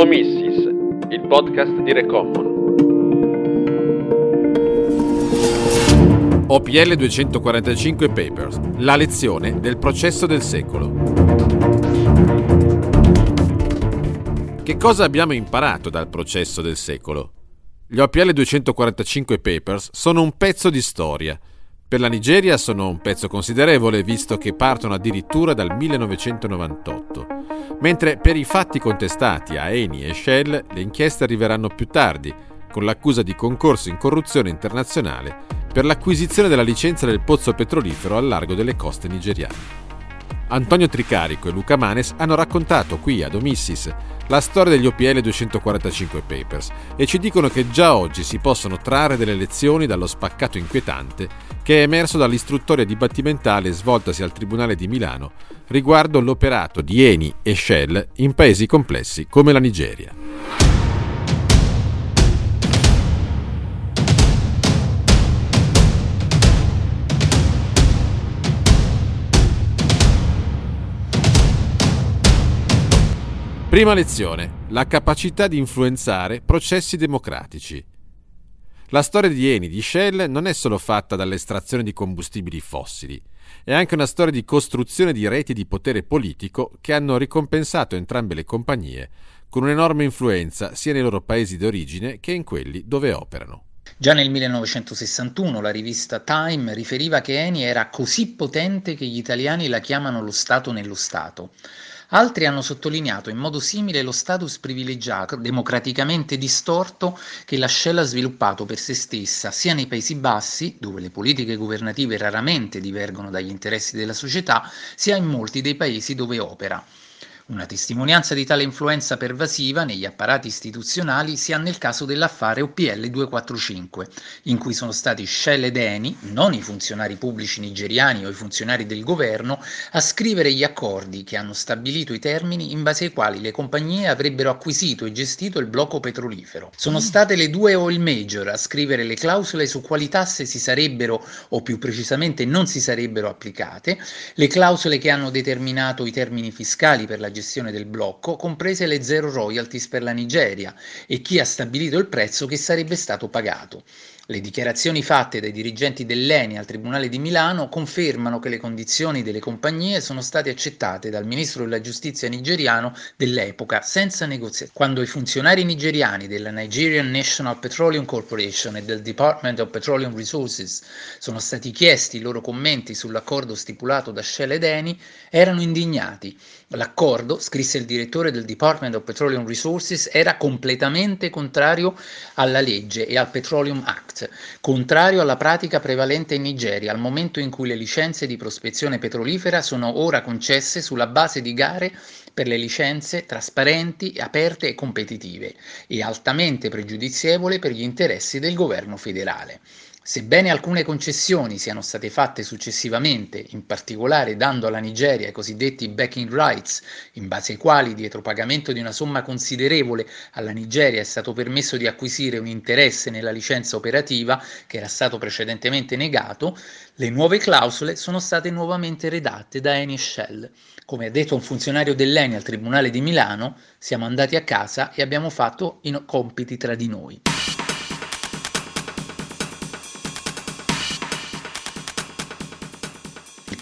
Omissis, il podcast di Recommon. OPL 245 Papers, la lezione del processo del secolo. Che cosa abbiamo imparato dal processo del secolo? Gli OPL 245 Papers sono un pezzo di storia. Per la Nigeria sono un pezzo considerevole visto che partono addirittura dal 1998, mentre per i fatti contestati a Eni e Shell le inchieste arriveranno più tardi, con l'accusa di concorso in corruzione internazionale per l'acquisizione della licenza del pozzo petrolifero al largo delle coste nigeriane. Antonio Tricarico e Luca Manes hanno raccontato qui ad Omissis la storia degli OPL 245 Papers e ci dicono che già oggi si possono trarre delle lezioni dallo spaccato inquietante che è emerso dall'istruttoria dibattimentale svoltasi al Tribunale di Milano riguardo l'operato di Eni e Shell in paesi complessi come la Nigeria. Prima lezione. La capacità di influenzare processi democratici. La storia di Eni di Shell non è solo fatta dall'estrazione di combustibili fossili, è anche una storia di costruzione di reti di potere politico che hanno ricompensato entrambe le compagnie con un'enorme influenza sia nei loro paesi d'origine che in quelli dove operano. Già nel 1961 la rivista Time riferiva che Eni era così potente che gli italiani la chiamano lo Stato nello Stato. Altri hanno sottolineato in modo simile lo status privilegiato, democraticamente distorto, che la Shell ha sviluppato per se stessa, sia nei Paesi Bassi, dove le politiche governative raramente divergono dagli interessi della società, sia in molti dei paesi dove opera. Una testimonianza di tale influenza pervasiva negli apparati istituzionali si ha nel caso dell'affare OPL 245, in cui sono stati Shell ed Eni, non i funzionari pubblici nigeriani o i funzionari del governo, a scrivere gli accordi che hanno stabilito i termini in base ai quali le compagnie avrebbero acquisito e gestito il blocco petrolifero. Sono state le due oil major a scrivere le clausole su quali tasse si sarebbero, o più precisamente non si sarebbero applicate, le clausole che hanno determinato i termini fiscali per la gestione gestione del blocco, comprese le zero royalties per la Nigeria, e chi ha stabilito il prezzo che sarebbe stato pagato. Le dichiarazioni fatte dai dirigenti dell'ENI al Tribunale di Milano confermano che le condizioni delle compagnie sono state accettate dal ministro della giustizia nigeriano dell'epoca senza negoziazioni. Quando i funzionari nigeriani della Nigerian National Petroleum Corporation e del Department of Petroleum Resources sono stati chiesti i loro commenti sull'accordo stipulato da Shell ed Eni, erano indignati. L'accordo, scrisse il direttore del Department of Petroleum Resources, era completamente contrario alla legge e al Petroleum Act contrario alla pratica prevalente in Nigeria al momento in cui le licenze di prospezione petrolifera sono ora concesse sulla base di gare per le licenze trasparenti, aperte e competitive e altamente pregiudizievole per gli interessi del governo federale. Sebbene alcune concessioni siano state fatte successivamente, in particolare dando alla Nigeria i cosiddetti backing rights, in base ai quali dietro pagamento di una somma considerevole alla Nigeria è stato permesso di acquisire un interesse nella licenza operativa che era stato precedentemente negato, le nuove clausole sono state nuovamente redatte da Eni Shell. Come ha detto un funzionario dell'Eni al Tribunale di Milano, siamo andati a casa e abbiamo fatto i compiti tra di noi.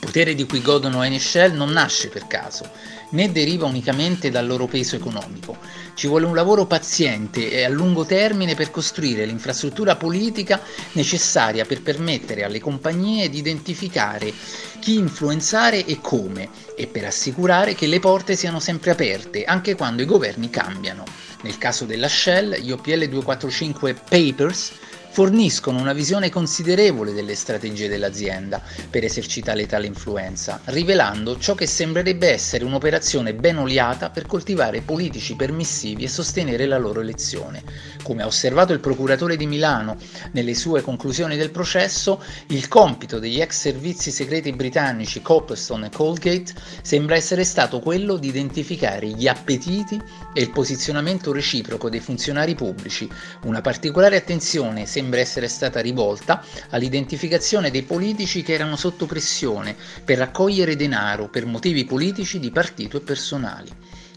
Potere di cui godono Eni e Shell non nasce per caso, né deriva unicamente dal loro peso economico. Ci vuole un lavoro paziente e a lungo termine per costruire l'infrastruttura politica necessaria per permettere alle compagnie di identificare chi influenzare e come, e per assicurare che le porte siano sempre aperte, anche quando i governi cambiano. Nel caso della Shell, gli OPL 245 Papers forniscono una visione considerevole delle strategie dell'azienda per esercitare tale influenza, rivelando ciò che sembrerebbe essere un'operazione ben oliata per coltivare politici permissivi e sostenere la loro elezione. Come ha osservato il procuratore di Milano nelle sue conclusioni del processo, il compito degli ex servizi segreti britannici Copestone e Colgate sembra essere stato quello di identificare gli appetiti e il posizionamento reciproco dei funzionari pubblici. Una particolare attenzione sembra sembra essere stata rivolta all'identificazione dei politici che erano sotto pressione per raccogliere denaro per motivi politici di partito e personali.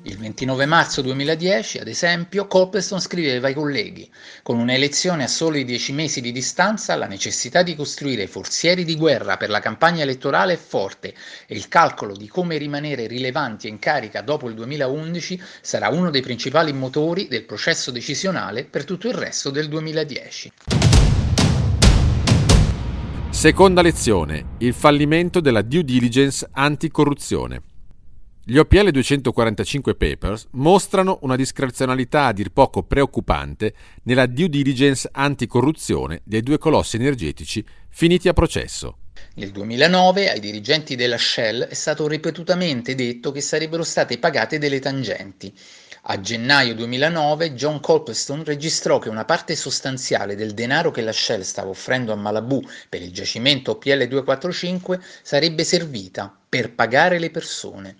Il 29 marzo 2010, ad esempio, Copleston scriveva ai colleghi: Con una elezione a soli dieci mesi di distanza, la necessità di costruire forzieri di guerra per la campagna elettorale è forte e il calcolo di come rimanere rilevanti in carica dopo il 2011 sarà uno dei principali motori del processo decisionale per tutto il resto del 2010. Seconda lezione. Il fallimento della due diligence anticorruzione. Gli OPL 245 Papers mostrano una discrezionalità a dir poco preoccupante nella due diligence anticorruzione dei due colossi energetici finiti a processo. Nel 2009 ai dirigenti della Shell è stato ripetutamente detto che sarebbero state pagate delle tangenti. A gennaio 2009 John Colpeston registrò che una parte sostanziale del denaro che la Shell stava offrendo a Malibu per il giacimento OPL 245 sarebbe servita per pagare le persone.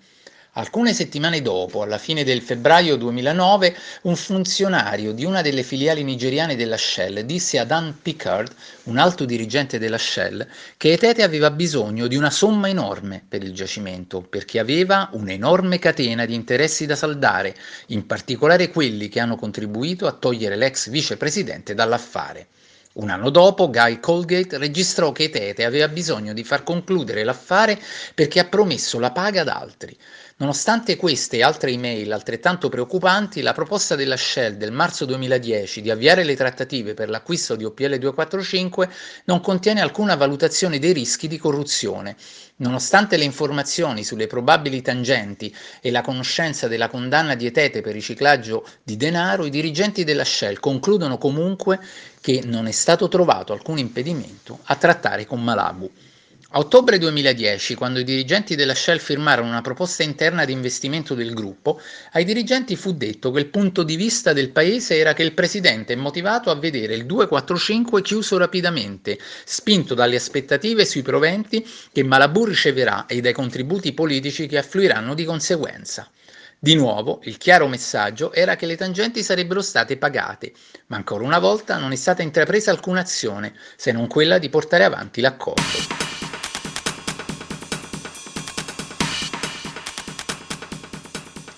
Alcune settimane dopo, alla fine del febbraio 2009, un funzionario di una delle filiali nigeriane della Shell disse a Dan Pickard, un alto dirigente della Shell, che Etete aveva bisogno di una somma enorme per il giacimento, perché aveva un'enorme catena di interessi da saldare, in particolare quelli che hanno contribuito a togliere l'ex vicepresidente dall'affare. Un anno dopo, Guy Colgate registrò che Etete aveva bisogno di far concludere l'affare perché ha promesso la paga ad altri. Nonostante queste e altre email altrettanto preoccupanti, la proposta della Shell del marzo 2010 di avviare le trattative per l'acquisto di OPL 245 non contiene alcuna valutazione dei rischi di corruzione. Nonostante le informazioni sulle probabili tangenti e la conoscenza della condanna di Etete per riciclaggio di denaro, i dirigenti della Shell concludono comunque che non è stato trovato alcun impedimento a trattare con Malabu. A ottobre 2010, quando i dirigenti della Shell firmarono una proposta interna di investimento del gruppo, ai dirigenti fu detto che il punto di vista del paese era che il presidente è motivato a vedere il 245 chiuso rapidamente, spinto dalle aspettative sui proventi che Malabù riceverà e dai contributi politici che affluiranno di conseguenza. Di nuovo, il chiaro messaggio era che le tangenti sarebbero state pagate, ma ancora una volta non è stata intrapresa alcuna azione, se non quella di portare avanti l'accordo.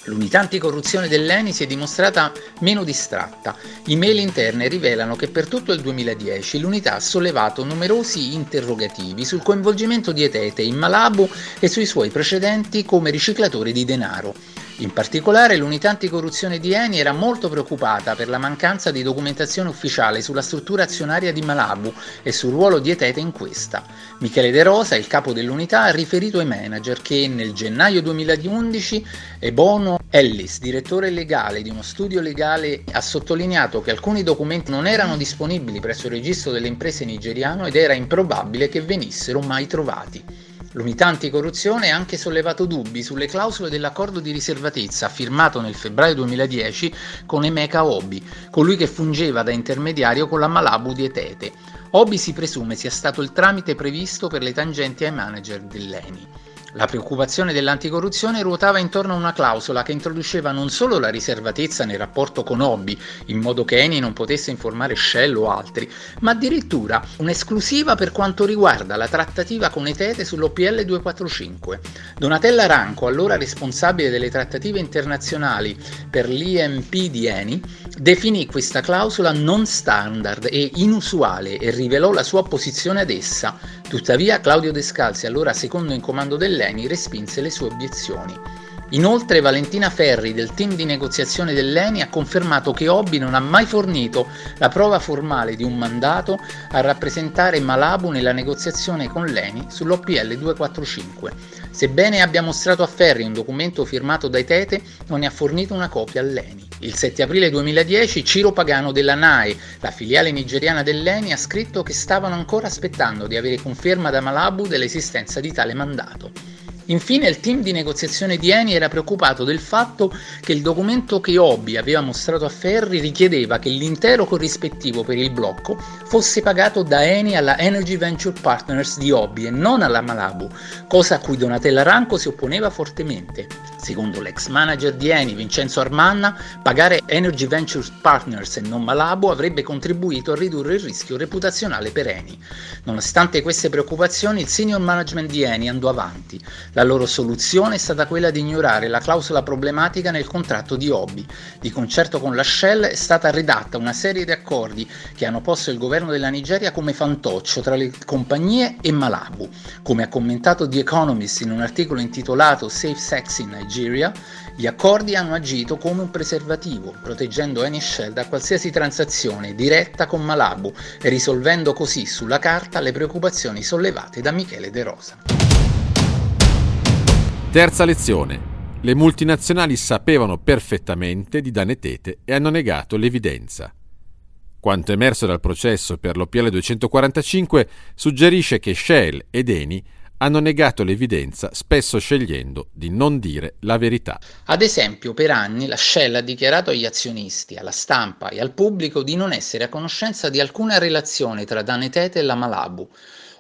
L'unità anticorruzione dell'ENI si è dimostrata meno distratta. Email interne rivelano che per tutto il 2010 l'unità ha sollevato numerosi interrogativi sul coinvolgimento di Etete in Malabu e sui suoi precedenti come riciclatore di denaro. In particolare l'unità anticorruzione di Eni era molto preoccupata per la mancanza di documentazione ufficiale sulla struttura azionaria di Malabu e sul ruolo di Etete in questa. Michele De Rosa, il capo dell'unità, ha riferito ai manager che nel gennaio 2011 Ebono Ellis, direttore legale di uno studio legale, ha sottolineato che alcuni documenti non erano disponibili presso il registro delle imprese nigeriano ed era improbabile che venissero mai trovati. L'unità anticorruzione ha anche sollevato dubbi sulle clausole dell'accordo di riservatezza firmato nel febbraio 2010 con Emeka Obi, colui che fungeva da intermediario con la Malabu di Etete. Obi si presume sia stato il tramite previsto per le tangenti ai manager dell'ENI. La preoccupazione dell'anticorruzione ruotava intorno a una clausola che introduceva non solo la riservatezza nel rapporto con Hobby, in modo che Eni non potesse informare Shell o altri, ma addirittura un'esclusiva per quanto riguarda la trattativa con Etete sull'OPL 245. Donatella Ranco, allora responsabile delle trattative internazionali per l'IMP di Eni, definì questa clausola non standard e inusuale e rivelò la sua opposizione ad essa. Tuttavia Claudio Descalzi, allora secondo in comando dell'Eni, Leni respinse le sue obiezioni. Inoltre Valentina Ferri del team di negoziazione dell'ENI ha confermato che Obi non ha mai fornito la prova formale di un mandato a rappresentare Malabu nella negoziazione con l'ENI sull'OPL 245. Sebbene abbia mostrato a Ferri un documento firmato dai Tete, non ne ha fornito una copia all'ENI. Il 7 aprile 2010 Ciro Pagano della NAE, la filiale nigeriana dell'ENI, ha scritto che stavano ancora aspettando di avere conferma da Malabu dell'esistenza di tale mandato. Infine il team di negoziazione di Eni era preoccupato del fatto che il documento che Obi aveva mostrato a Ferri richiedeva che l'intero corrispettivo per il blocco fosse pagato da Eni alla Energy Venture Partners di Obi e non alla Malabu, cosa a cui Donatella Ranco si opponeva fortemente. Secondo l'ex manager di Eni, Vincenzo Armanna, pagare Energy Ventures Partners e non Malabo avrebbe contribuito a ridurre il rischio reputazionale per Eni. Nonostante queste preoccupazioni, il senior management di Eni andò avanti. La loro soluzione è stata quella di ignorare la clausola problematica nel contratto di Hobby. Di concerto con la Shell è stata redatta una serie di accordi che hanno posto il governo della Nigeria come fantoccio tra le compagnie e Malabu. Come ha commentato The Economist in un articolo intitolato Safe Sex in Nigeria, gli accordi hanno agito come un preservativo, proteggendo Eni Shell da qualsiasi transazione diretta con Malabu e risolvendo così sulla carta le preoccupazioni sollevate da Michele De Rosa. Terza lezione. Le multinazionali sapevano perfettamente di Danetete e hanno negato l'evidenza. Quanto emerso dal processo per l'OPL 245 suggerisce che Shell ed Eni hanno negato l'evidenza, spesso scegliendo di non dire la verità. Ad esempio, per anni la Shell ha dichiarato agli azionisti, alla stampa e al pubblico di non essere a conoscenza di alcuna relazione tra Danetete e la Malabu,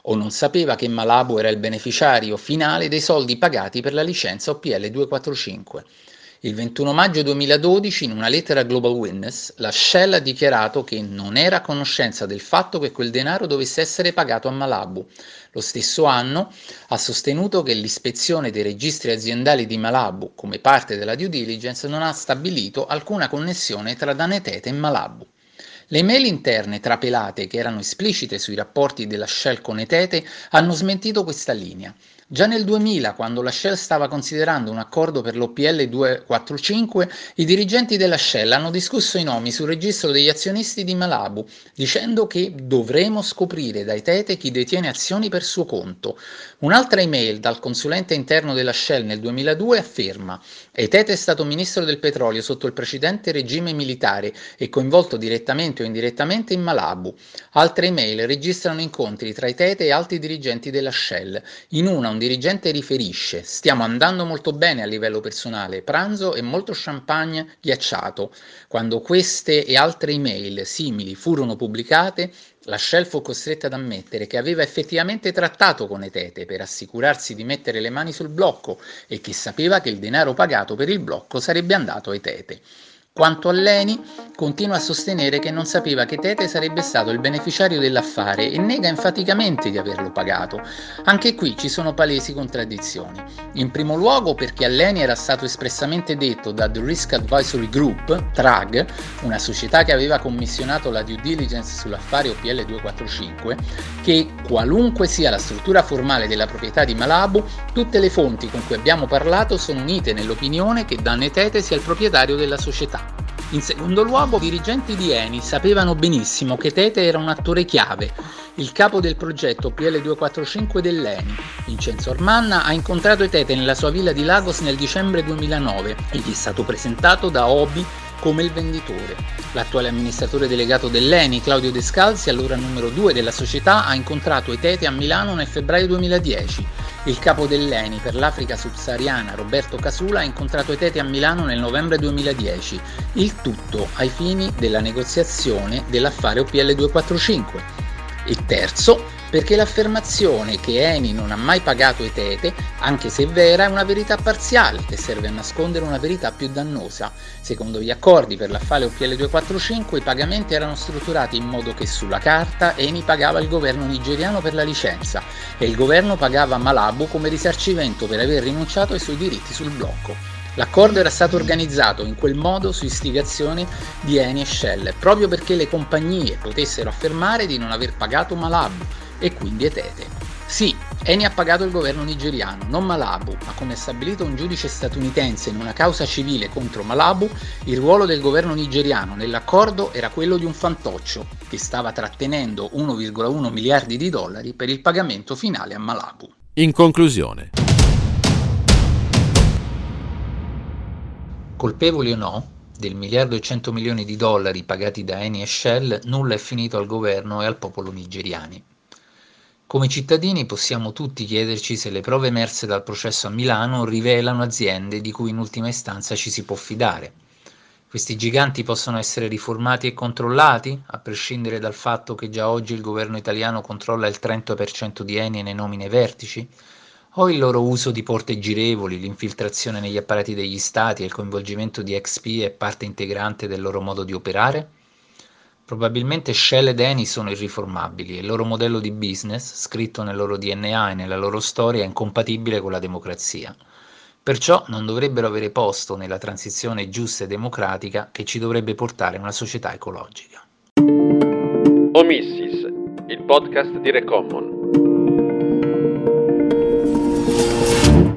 o non sapeva che Malabu era il beneficiario finale dei soldi pagati per la licenza OPL 245. Il 21 maggio 2012, in una lettera a Global Witness, la Shell ha dichiarato che non era a conoscenza del fatto che quel denaro dovesse essere pagato a Malabu. Lo stesso anno ha sostenuto che l'ispezione dei registri aziendali di Malabu, come parte della due diligence, non ha stabilito alcuna connessione tra Danetete e Malabu. Le email interne trapelate, che erano esplicite sui rapporti della Shell con Etete, hanno smentito questa linea. Già nel 2000, quando la Shell stava considerando un accordo per l'OPL 245, i dirigenti della Shell hanno discusso i nomi sul registro degli azionisti di Malabu, dicendo che dovremo scoprire dai Tete chi detiene azioni per suo conto. Un'altra email dal consulente interno della Shell nel 2002 afferma Etete è stato ministro del petrolio sotto il precedente regime militare e coinvolto direttamente o indirettamente in Malabu. Altre email registrano incontri tra Etete e altri dirigenti della Shell. In una un dirigente riferisce stiamo andando molto bene a livello personale, pranzo e molto champagne ghiacciato. Quando queste e altre email simili furono pubblicate, la Shell fu costretta ad ammettere che aveva effettivamente trattato con Etete per assicurarsi di mettere le mani sul blocco e che sapeva che il denaro pagato per il blocco sarebbe andato a Etete. Quanto a Leni, continua a sostenere che non sapeva che Tete sarebbe stato il beneficiario dell'affare e nega enfaticamente di averlo pagato. Anche qui ci sono palesi contraddizioni. In primo luogo perché a Leni era stato espressamente detto da The Risk Advisory Group, TRAG, una società che aveva commissionato la due diligence sull'affare OPL 245, che qualunque sia la struttura formale della proprietà di Malabu, tutte le fonti con cui abbiamo parlato sono unite nell'opinione che Danne Tete sia il proprietario della società. In secondo luogo, i dirigenti di Eni sapevano benissimo che Tete era un attore chiave. Il capo del progetto PL245 dell'Eni, Vincenzo Ormanna, ha incontrato Tete nella sua villa di Lagos nel dicembre 2009 e gli è stato presentato da Obi come il venditore. L'attuale amministratore delegato dell'Eni, Claudio Descalzi, allora numero 2 della società, ha incontrato Etete a Milano nel febbraio 2010. Il capo dell'Eni per l'Africa subsahariana, Roberto Casula, ha incontrato Etete a Milano nel novembre 2010. Il tutto ai fini della negoziazione dell'affare OPL 245. Il terzo, perché l'affermazione che Eni non ha mai pagato Etete, anche se vera, è una verità parziale che serve a nascondere una verità più dannosa. Secondo gli accordi per l'affare OPL 245 i pagamenti erano strutturati in modo che sulla carta Eni pagava il governo nigeriano per la licenza e il governo pagava Malabu come risarcimento per aver rinunciato ai suoi diritti sul blocco. L'accordo era stato organizzato in quel modo su istigazione di Eni e Shell, proprio perché le compagnie potessero affermare di non aver pagato Malabu e quindi Etete. Sì, Eni ha pagato il governo nigeriano, non Malabu, ma come stabilito un giudice statunitense in una causa civile contro Malabu, il ruolo del governo nigeriano nell'accordo era quello di un fantoccio che stava trattenendo 1,1 miliardi di dollari per il pagamento finale a Malabu. In conclusione, Colpevoli o no, del miliardo e cento milioni di dollari pagati da Eni e Shell, nulla è finito al governo e al popolo nigeriani. Come cittadini possiamo tutti chiederci se le prove emerse dal processo a Milano rivelano aziende di cui in ultima istanza ci si può fidare. Questi giganti possono essere riformati e controllati, a prescindere dal fatto che già oggi il governo italiano controlla il 30% di Eni e ne nomina i vertici? o il loro uso di porte girevoli, l'infiltrazione negli apparati degli stati e il coinvolgimento di XP è parte integrante del loro modo di operare? Probabilmente Shell ed Eni sono irriformabili e il loro modello di business, scritto nel loro DNA e nella loro storia, è incompatibile con la democrazia. Perciò non dovrebbero avere posto nella transizione giusta e democratica che ci dovrebbe portare a una società ecologica. Omissis, il podcast di Recommon.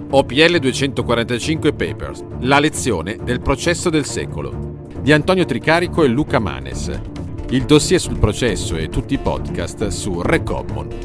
OPL 245 Papers, la lezione del processo del secolo, di Antonio Tricarico e Luca Manes. Il dossier sul processo e tutti i podcast su recommon.org.